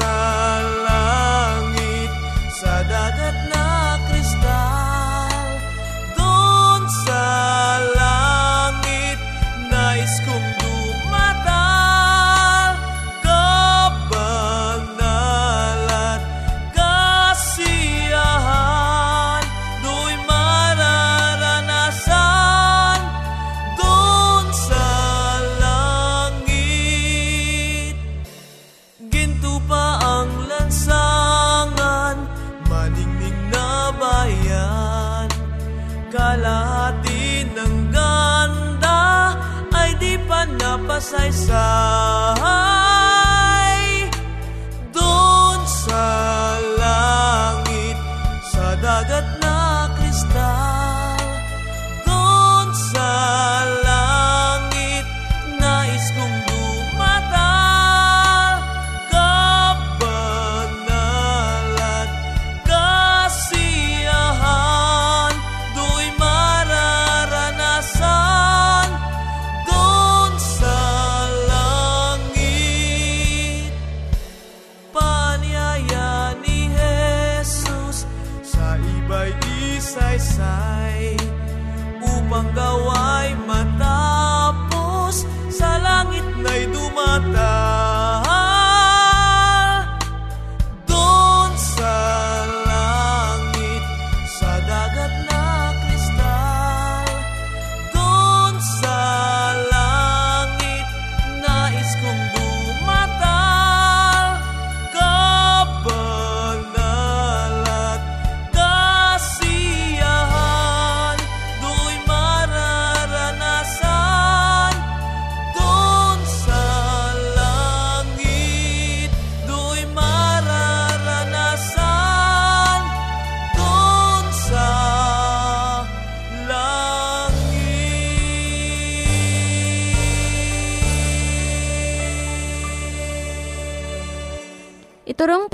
Sa sa dagat na kristal. Doon sa langit, nais kong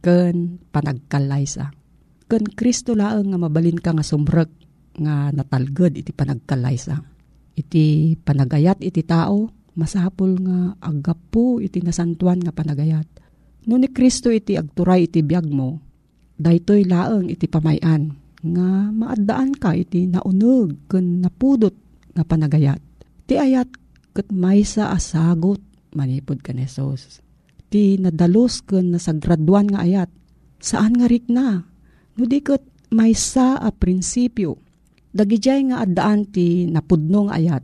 ken panagkalaysa. Ken Kristo laeng nga mabalin ka nga sumrek nga natalged iti panagkalaysa. Iti panagayat iti tao masapul nga agapu iti nasantuan nga panagayat No ni Kristo iti agturay iti biyag mo, daytoy laeng iti pamayan, nga maadaan ka iti naunog ken napudot nga panagayat. Ti ayat ket maysa asagot manipod ka nesos. Ti nadalos ken nasagraduan nga ayat, saan nga rik na? No di ket maysa a prinsipyo. Dagijay nga addaan ti napudno nga ayat,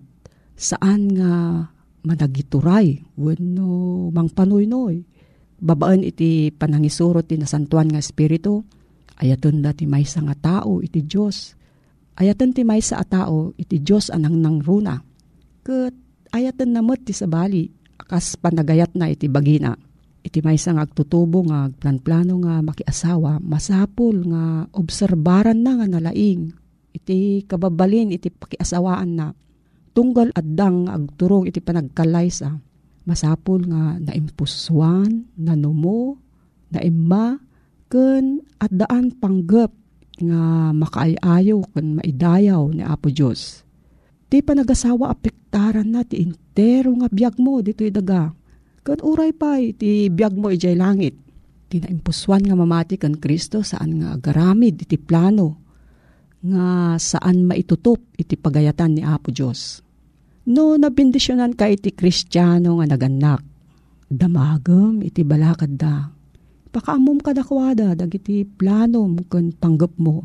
saan nga managituray wenno mangpanoy-noy babaan iti panangisuro ti nasantuan nga espiritu, ayaton da ti maysa nga tao iti Diyos. Ayaton ti maysa a tao iti Diyos anang nang runa. Kat ayaton namot ti sabali, akas panagayat na iti bagina. Iti maysa nga agtutubo nga plan-plano nga makiasawa, masapul nga obserbaran na nga nalaing. Iti kababalin iti pakiasawaan na. Tunggal addang agturong iti panagkalaysa masapul nga naimpuswan, nanumo, naimma, ken at daan panggap nga makaayayo ken maidayaw ni Apo Diyos. Ti panagasawa apektaran na ti intero nga biyag mo dito'y daga. Ken uray pa ti biyag mo ijay langit. Ti naimpuswan nga mamati kan Kristo saan nga agaramid iti plano nga saan maitutop iti pagayatan ni Apo Diyos No nabindisyonan ka iti kristyano nga naganak, damagam iti balakad da. Pakaamom ka dakwada dagiti planom kun panggap mo.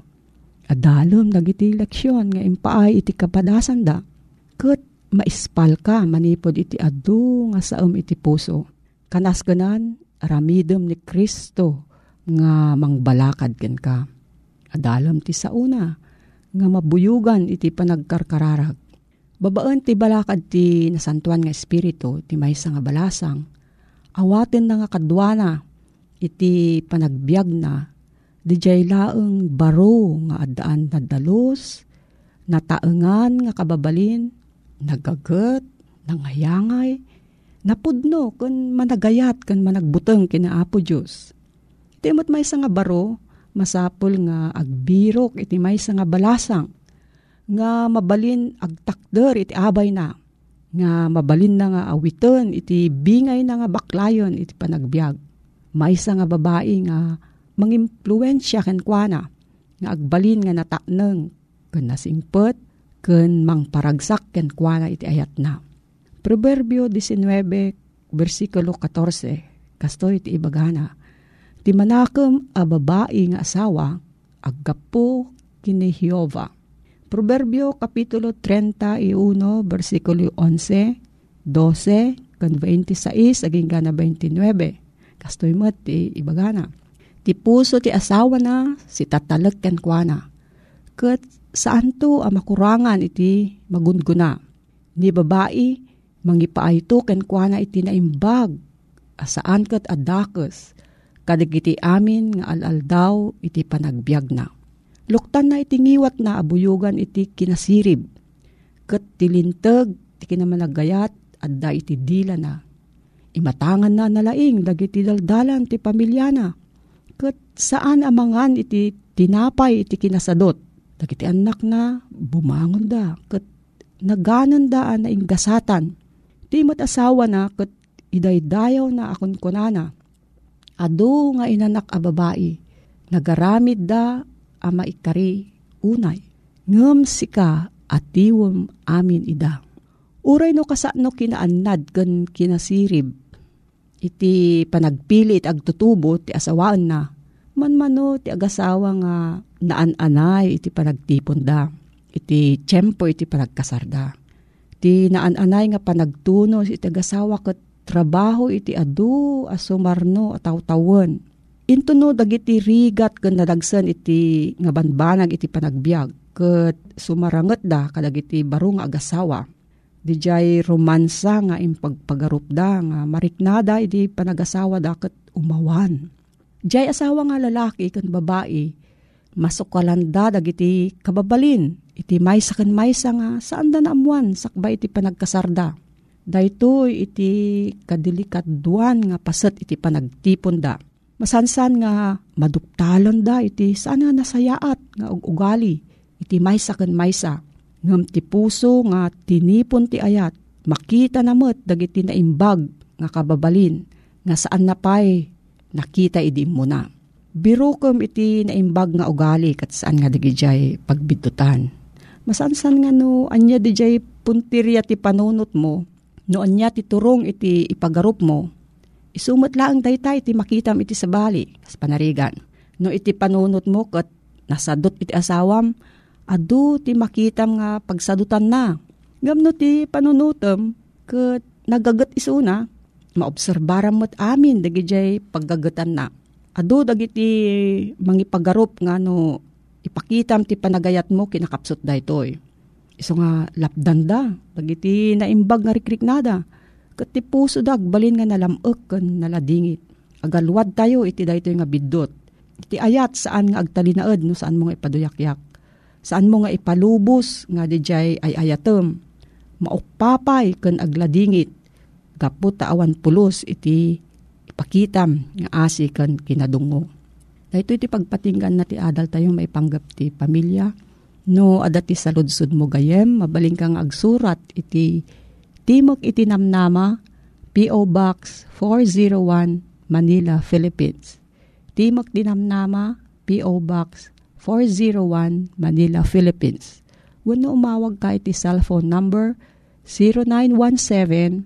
Adalom dagiti leksyon nga impaay iti kapadasan da. Kat maispal ka manipod iti adu nga saam iti puso. Kanas ganan, aramidom ni Kristo nga mangbalakad ken ka. Adalom ti sauna nga mabuyugan iti panagkarkararag Babaan ti balakad ti nasantuan nga espiritu, ti maysa nga balasang. Awaten na nga kadwana, iti panagbiag na, di laeng baro nga adaan na dalos, nataengan nga kababalin, nagagat, nangayangay, napudno kun managayat kun managbuteng kina Apo Dios. Timot may nga baro, masapol nga agbirok iti may nga balasang nga mabalin agtakder iti abay na nga mabalin na nga awiton iti bingay na nga baklayon iti panagbiag. Maysa nga babae nga mangimpluensya ken kuana nga agbalin nga natakneng ken nasingpet ken mangparagsak ken kuana iti ayat na. Proverbio 19 versikulo 14 kasto iti ibagana. Ti manakem a babae nga asawa aggapo kini Jehovah Proverbio Kapitulo 31, versikulo 11, 12, kan 26, aging gana 29. Kastoy mo ti ibagana. Ti puso ti asawa na, si tatalag ken kuana. Kat saan to ang makurangan iti magunguna. Ni babae, mangipaayto ken kuana iti naimbag. Asaan kat adakes. Kadigiti amin nga alaldaw iti panagbiag na Luktan na itingiwat na abuyugan iti kinasirib. Kat tilintag, ti kinamanagayat, adda iti dila na. Imatangan na nalaing, dagiti daldalan ti pamilyana. Kat saan amangan iti tinapay iti kinasadot. Dagiti anak na, bumangon da. Kat naganan da na inggasatan. Ti asawa na, kat idaydayaw na akon kunana. Ado nga inanak a babae. Nagaramid da ama ikari unay. Ngem sika at tiwom amin ida. Uray no kasano kinaanad kan kinasirib. Iti panagpilit agtutubo ti asawaan na. Manmano ti agasawa nga naan-anay iti panagtipon da. Iti tiyempo iti panagkasarda. Ti naan-anay nga panagtunos iti agasawa kat trabaho iti adu asumarno at tawtawan Into no dagiti rigat ken nadagsen iti nga banbanag iti panagbiag ket sumaranget da kadagiti baro nga agasawa. Dijay romansa nga impagpagarup da nga mariknada iti panagasawa da ket umawan. Jay asawa nga lalaki kan babae, masukalanda dagiti kababalin, iti maysa kan maysa nga saan da naamuan sakba iti panagkasarda. Daytoy iti kadilikat duan nga paset iti panagtipon da. Masansan nga maduktalon da iti saan nga nasayaat nga ugali iti maysa kan maysa. Ngam ti puso nga tinipon ti ayat makita namot dagiti naimbag nga kababalin nga saan na pay nakita idi mo na. Biro kom iti naimbag nga ugali kat saan nga digijay pagbitutan. Masansan nga no anya dijay puntirya ti panunot mo, no anya ti turong iti ipagarup mo, isumat lang daytay iti makitam iti sabali, kas panarigan. No iti panunot mo kat nasadot iti asawam, adu ti makitam nga pagsadutan na. Gamno ti panunutom, kat nagagat isuna, maobserbaran mo't amin dagijay paggagatan na. Ado dagiti mangipagarup nga no ipakitam ti panagayat mo kinakapsot da itoy. Iso nga lapdanda, dagiti naimbag nga rikrik nada. Kat ti puso dag balin nga nalamok kan naladingit. Agalwad tayo iti da itoy nga bidot. Iti ayat saan nga agtalinaed no saan mo nga ipaduyak-yak. Saan mo nga ipalubos nga dijay ay ayatem. Maukpapay kan agladingit kaput awan pulos iti ipakitam nga asi kan kinadungo. Dahito iti pagpatinggan na ti adal tayo may panggap ti pamilya. No adati sa ludsud mo gayem, mabaling kang agsurat iti Timok iti Namnama, P.O. Box 401, Manila, Philippines. Timok ti Namnama, P.O. Box 401, Manila, Philippines. Wano umawag ka iti cellphone number 0917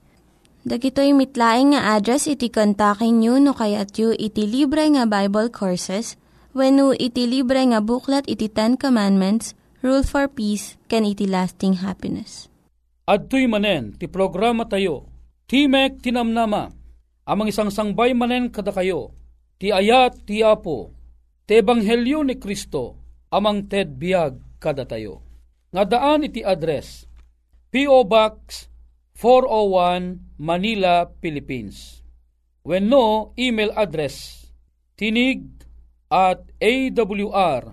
Dagitoy mitlaing nga address iti kontakin nyo no kayat yu iti libre nga Bible Courses when no iti libre nga buklat iti Ten Commandments, Rule for Peace, can iti lasting happiness. Adtoy manen ti programa tayo, Timek Tinamnama, amang isang sangbay manen kada kayo, ti ayat ti apo, ti ebanghelyo ni Kristo, amang ted biag kada tayo. Nga daan iti address, P.O. Box 401 Manila, Philippines. When no, email address tinig at awr.org.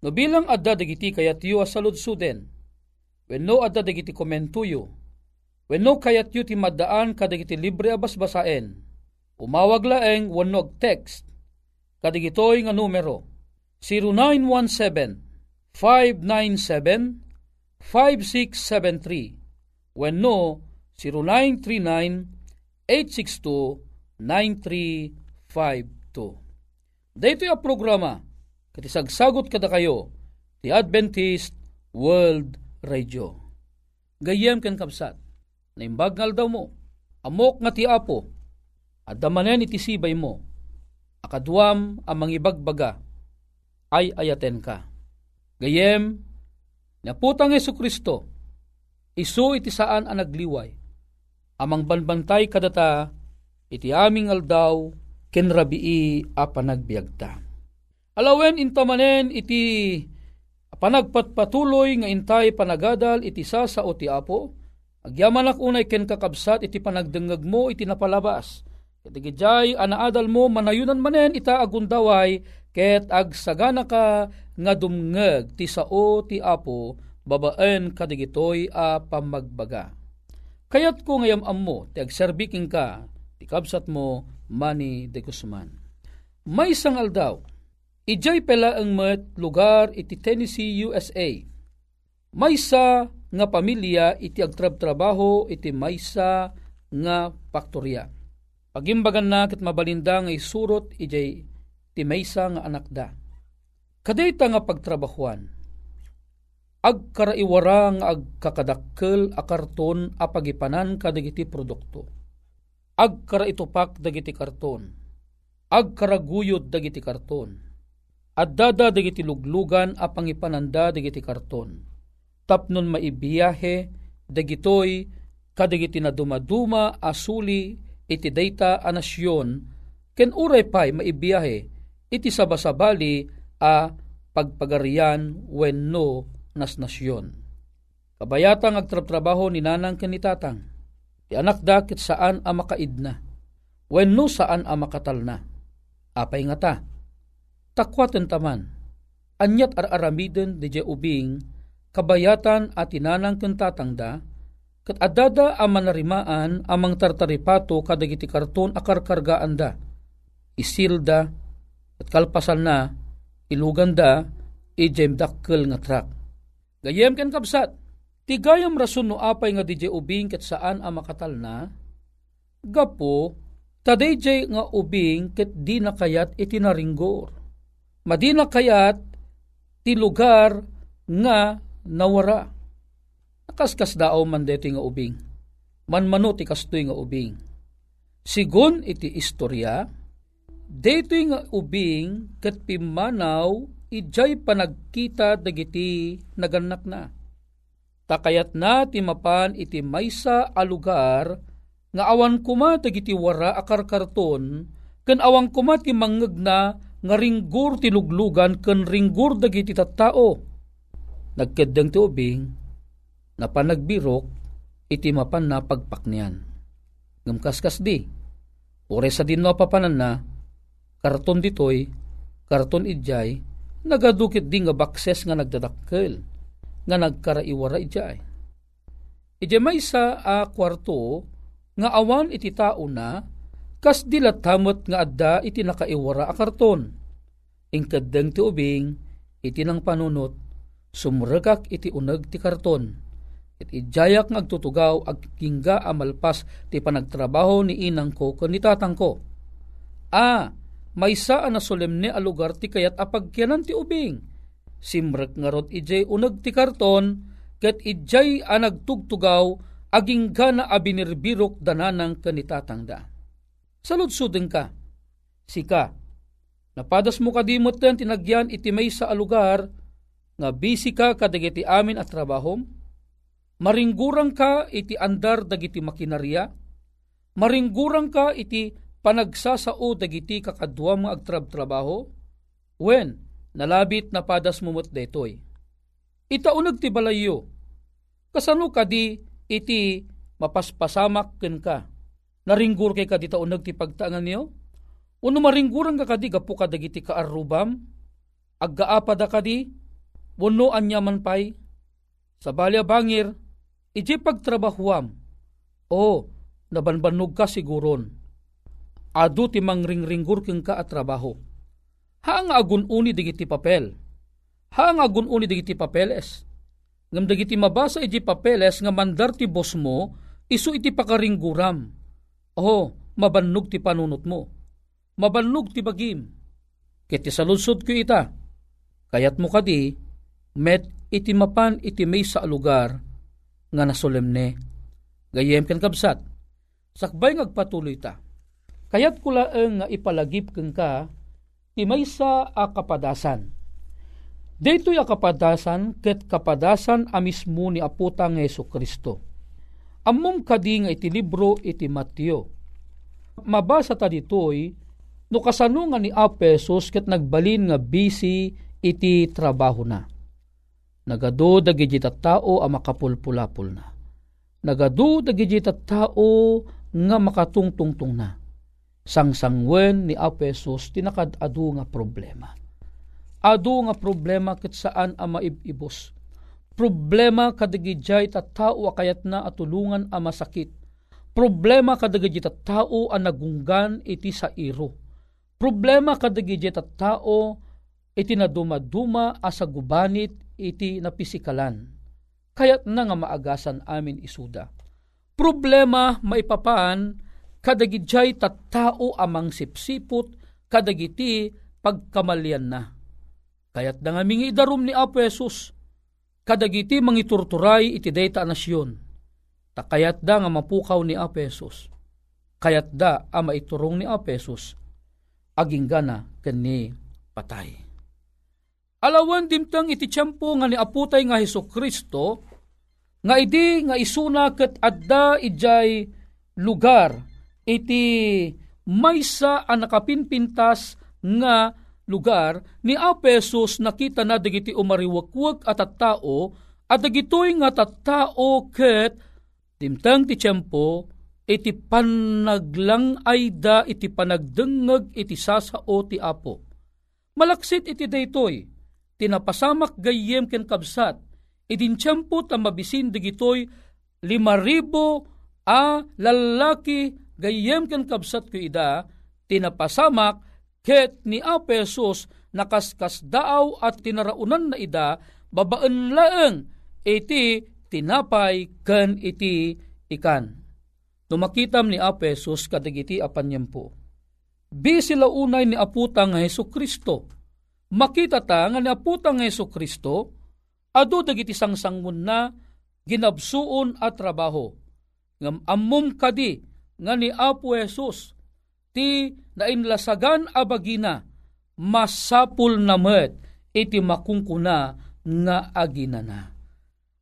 No bilang adda dagiti kayat yu asalud suden. When no adda dagiti komentuyo. When no kayat yu ti maddaan kadagiti libre abas basaen. Umawag laeng wanog text. Kadigitoy nga numero 0917 597 5673 when no 0939-862-9352. Dito yung programa, kati sagsagot kada kayo, ti Adventist World Radio. Gayem ken kapsat, naimbag ngal daw mo, amok nga ti apo, at damanen iti sibay mo, akadwam ang mangibagbaga, ay ayaten ka. Gayem, naputang Yesu Kristo, isu iti saan ang nagliway, amang banbantay kadata, iti aming aldaw, ken rabii a panagbiagta. Alawen intamanen iti panagpatpatuloy nga intay panagadal iti sasa o ti apo, agyaman unay ken kakabsat iti panagdengeg mo iti napalabas. Iti gijay anaadal mo manayunan manen ita agundaway ket agsagana ka nga dumngeg ti sao ti apo babaen kadigitoy a pamagbaga. Kayat ko ngayam ammo ti agserbiking ka ti kabsat mo Manny de Guzman. May sangal daw, Ijay pala ang met lugar iti Tennessee, USA. Maysa nga pamilya iti agtrab-trabaho iti maysa nga paktorya. Pagimbagan na kat mabalinda nga isurot ijay ti maysa nga anak da. Kadayta nga pagtrabahuan. Agkaraiwara nga agkakadakkel a karton a pagipanan kadagiti produkto. Agkaraitupak dagiti karton. Agkaraguyod dagiti karton Addada dagiti luglugan a pangipananda dagiti karton. Tapnon maibiyahe dagitoy kadagiti na dumaduma asuli iti dayta a ken uray pay maibiyahe iti sabasabali a pagpagarian wenno nas nasyon. Kabayatang agtrabaho ni nanang kanitatang. Ti anak dakit saan a makaidna. Wenno saan a makatalna. Apay nga ta takwaten taman. Anyat ar-aramiden di ubing, kabayatan at inanang kentatangda, kat adada ang manarimaan amang tartaripato kadagiti karton akarkargaan da. Isilda at kalpasan na iluganda ijem dakkel nga trak. Gayem ken kabsat, tigayam rason no apay nga DJ ubing ket saan ang makatal na, gapo, taday nga ubing ket di nakayat itinaringgor Madina kayat ti lugar nga nawara. Nakaskas dao man dito nga ubing. Manmano ti kastoy nga ubing. Sigun iti istorya, dito nga ubing kat pimanaw ijay panagkita dagiti naganak na. Takayat na ti mapan iti maysa a lugar nga awan kuma dagiti wara akarkarton ken awang kuma ti mangeg nga ringgur ti luglugan ken ringgur dagiti tattao. Nagkeddeng ti ubing, na panagbirok, iti mapan na pagpaknian. Ngamkaskas di, ore sa din papanan na, karton ditoy, karton idjay, nagadukit di nga bakses nga nagdadakkel, nga nagkaraiwara idjay. Ije may sa a kwarto, nga awan iti tao na, kas dilatamot nga adda iti nakaiwara a karton. Ingkadeng ti ubing, iti nang panunot, sumuragak iti uneg ti karton. It ijayak nga agtutugaw agkingga amalpas ti panagtrabaho ni inang ko kun ni tatang ko. A, may saan na solemne a lugar ti kayat apagkyanan ti ubing. Simrek nga rot ijay uneg ti karton, ket ijay a nagtugtugaw aging gana abinirbirok dananang kanitatang da saludsuden ka. Sika, napadas mo kadimot ten tinagyan iti may sa alugar, nga busy ka kadagiti amin at trabahom, maringgurang ka iti andar dagiti makinarya, maringgurang ka iti panagsasao dagiti kakadwa mga agtrab-trabaho, when nalabit na padas mumot detoy. Itaunag ti balayo, kasano kadi iti mapaspasamak ken ka, naringgur kay kadita unag ti pagtaangan niyo? Uno maringguran ka kadi gapu ka dagiti kaarubam? Aggaapa da kadi? Wano anya man pay? Sa balya bangir, iji pagtrabahuam. O, nabanbanog ka siguron. Adu ti mangringringgur keng ka at trabaho. Haang agun uni digiti papel. Haang agun uni digiti papeles. Ngam dagiti mabasa iji papeles nga mandar ti boss mo, isu iti pakaringguram Oh, mabannog ti panunot mo. Mabannog ti bagim. Kiti sa lunsod ko ita. Kayat mo kadi, met iti mapan iti may sa lugar nga nasolemne. Gayem ken kabsat. Sakbay ngagpatuloy ta. Kayat laeng nga ipalagip ken ka, ti may sa a kapadasan. Dito'y kapadasan ket kapadasan a mismo ni aputang Yeso Kristo Amom kadi nga iti libro iti Mateo. Mabasa ta ditoy, no kasano nga ni Apesos ket nagbalin nga busy iti trabaho na. Nagado dagiti tao a makapulpulapul na. Nagado dagiti tao nga makatungtungtong na. Sangsangwen ni Apesos tinakad-adu nga problema. Adu nga problema ket saan a maibibos Problema kadagijay ta tao akayat na atulungan a masakit. Problema kadagijay ta tao a nagunggan iti sa iro. Problema kadagijay ta tao iti na dumaduma asa gubanit iti napisikalan. Kaya't na nga maagasan amin isuda. Problema maipapaan kadagidjay tattao amang sipsipot kadagiti pagkamalyan na. Kaya't da nga mingi darum ni Apo Jesus, kadagiti mangiturturay iti dayta nasyon. Takayat da nga mapukaw ni Apo Jesus. Kayat da ang maiturong ni Apo Jesus. Aging gana kani patay. Alawan dimtang iti tiyempo nga ni aputay nga Heso Kristo, nga idi nga isuna ket adda ijay lugar iti maysa ang nakapinpintas nga lugar ni Apesos nakita na dagiti umariwakwag at at tao at dagitoy nga tattao ket dimtang ti tiyempo iti panaglang ayda iti panagdengeg iti sasao ti Apo. Malaksit iti daytoy tinapasamak gayem ken kabsat, idin tiyempo ta mabisin digitoy lima ribo a lalaki gayem ken kabsat ko ida, tinapasamak ket ni a pesos nakaskas daaw at tinaraunan na ida, babaan laeng iti tinapay ken iti ikan. Tumakitam ni Apesos kadagiti apanyempo. Bi sila unay ni aputang Heso Kristo makita ta nga naputa nga Yeso Kristo, adu dagiti sangsangmun na ginabsuon at trabaho. Ngam ammom kadi nga ni Apo Jesus ti nainlasagan abagina masapul na met iti makungkuna nga agina na.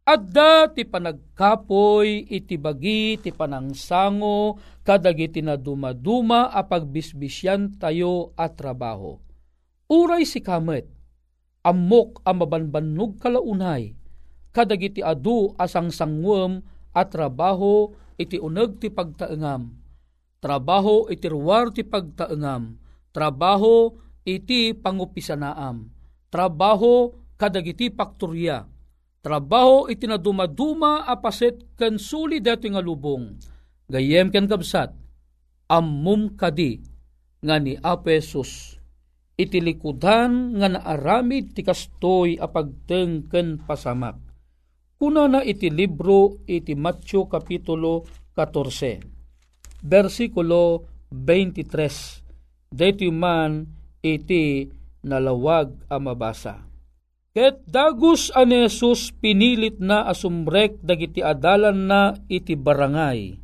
Adda ti panagkapoy iti bagi ti panangsango kadagiti na dumaduma a pagbisbisyan tayo at trabaho Uray si kamet, amok ang mabanbanog kalaunay, kadagiti adu asang sangwem at trabaho iti uneg ti pagtaengam. Trabaho iti ruwar ti pagtaengam. Trabaho iti pangupisanaam. Trabaho kadagiti pakturya. Trabaho iti nadumaduma apaset ken suli dati nga lubong. Gayem ken kabsat, ammum kadi nga ni Apesus iti likudan nga naaramid ti kastoy a pagtengken pasamak. Kuna na iti libro iti Matthew Kapitulo 14, versikulo 23. Dito man iti nalawag a mabasa. Ket dagus ani Jesus pinilit na asumrek dagiti adalan na iti barangay.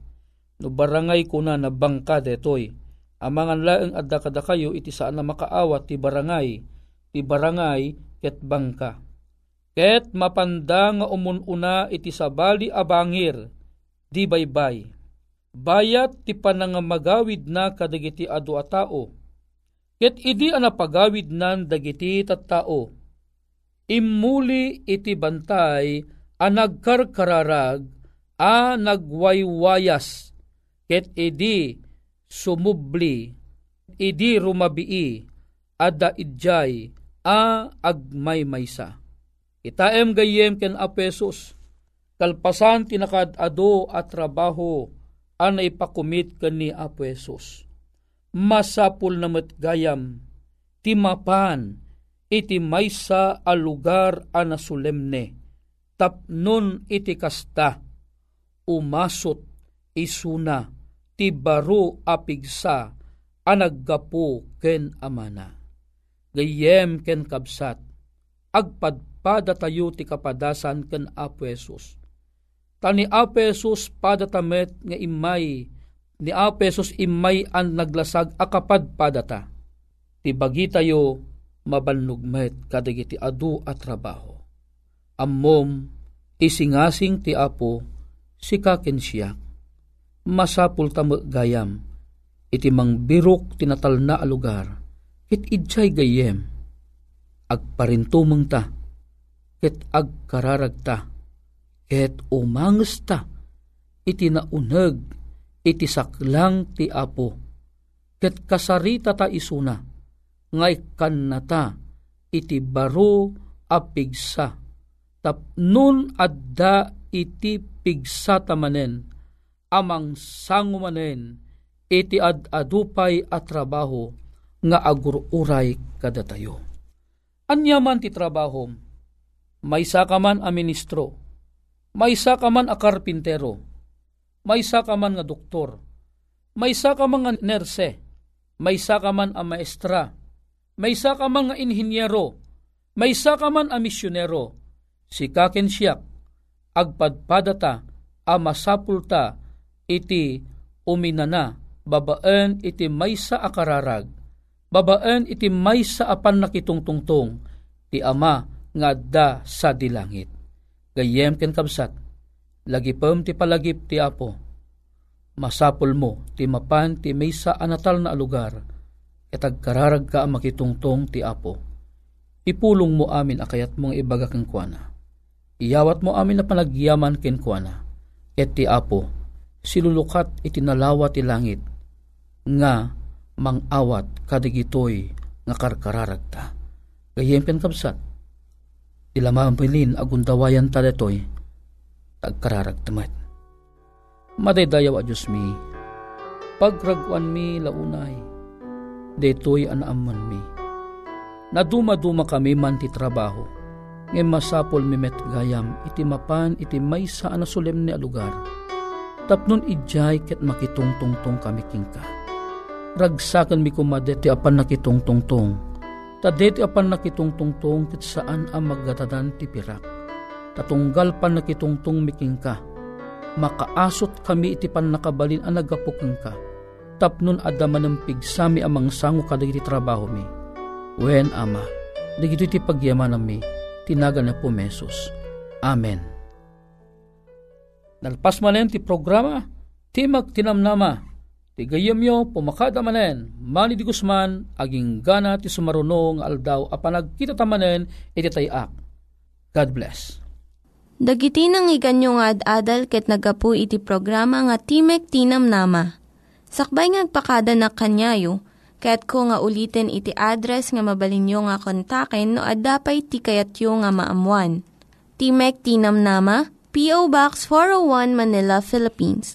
No barangay kuna na bangka detoy amangan laeng adda kada kayo iti saan na makaawat ti barangay ti barangay ket bangka ket mapanda nga umununa iti sabali abangir di baybay. Bayat ti panangamagawid na kadagiti adu a tao. Ket idi ana pagawid nan dagiti tattao. Immuli iti bantay a nagkarkararag a nagwaywayas ket idi sumubli, idi rumabii, adda idjay, a agmay maysa. Itaem gayem ken apesos, kalpasan tinakad ado at trabaho, ana ipakumit ken ni apesos. Masapul na gayam, timapan, iti maysa a lugar ana solemne, tapnon iti kasta, umasot isuna, ti baro apigsa anaggapo ken amana. Gayem ken kabsat, agpadpada tayo ti kapadasan ken Apo Jesus. Tani Apo Jesus padatamet nga imay, ni Apo Jesus imay an naglasag akapad padata. Ti bagi tayo mabanlugmet kadagiti adu at trabaho. Ammom isingasing ti Apo si kaken siyak masapul tamo gayam, iti mang birok tinatal na alugar, kit idjay gayem, agparintumang ta, kit agkararag ta, kit umangas ta, iti naunag, iti saklang ti apo, kit kasarita ta isuna, ngay kan na ta, iti baro apigsa, tapnun adda iti pigsa tamanen, amang sangumanen iti ad adupay at trabaho nga agururay kada tayo. Anyaman ti trabaho, may ka man a ministro, may ka man a karpintero, may ka man nga doktor, may ka man nga nerse, may ka man a maestra, may ka man nga inhinyero, may ka man a misyonero, si kaken siyak, agpadpadata, a masapulta, iti uminana, babaan iti maysa akararag, babaan iti maysa apan nakitungtungtong, ti ama nga da sa dilangit. Gayem ken kabsat, lagipem ti palagip ti apo, masapol mo ti mapan ti maysa anatal na lugar, etag kararag ka makitungtong ti apo. Ipulong mo amin akayat mong ibaga kang kuana. Iyawat mo amin na panagyaman ken kuana. Et ti apo, silulukat itinalawa ti langit, nga mangawat kadigitoy nga karkararag ta. Gayem ken kabsat, ilamambilin agundawayan ta detoy, tagkararag tamat. Madaydayaw a Diyos mi, pagragwan mi launay, detoy anaaman mi. Naduma-duma kami man ti trabaho, ngayon masapol mi met gayam, iti mapan iti may saan na solemne a lugar. Tapnon ijay ket makitungtungtong kami kingka. Ragsakan mi kumade ti apan nakitungtungtong, Tadeti apan nakitungtungtong ket saan ang magdatadan ti pirak. Tatunggal pan nakitungtong miking ka. Makaasot kami iti pan nakabalin ang nagapukeng ka. Tapnon adaman ng pigsami amang sango kadagiti trabaho mi. Wen ama, digito iti pagyaman mi, tinaga na po mesos. Amen. Nalpas manen ti programa, timag tinamnama, Ti gayam yo pumakada manen, mani di Guzman, aging gana ti sumarunong aldaw a panagkita tamanen iti tayak. God bless. Dagiti nang iganyo nga ad-adal ket nagapu iti programa nga Timek Tinam Nama. Sakbay ngagpakada na kanyayo, ket ko nga ulitin iti address nga mabalinyo nga kontaken no ad-dapay tikayatyo nga maamuan. Timek Tinam Nama, P.O. Box 401 Manila, Philippines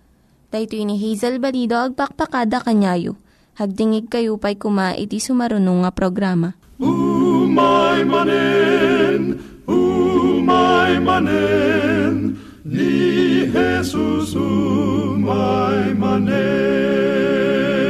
Dayto ini Hazel Balido agpakpakada kanyayo. Hagdingig kayo pa'y kuma iti sumarunong nga programa. Umay manen, umay manen, ni Jesus umay manen.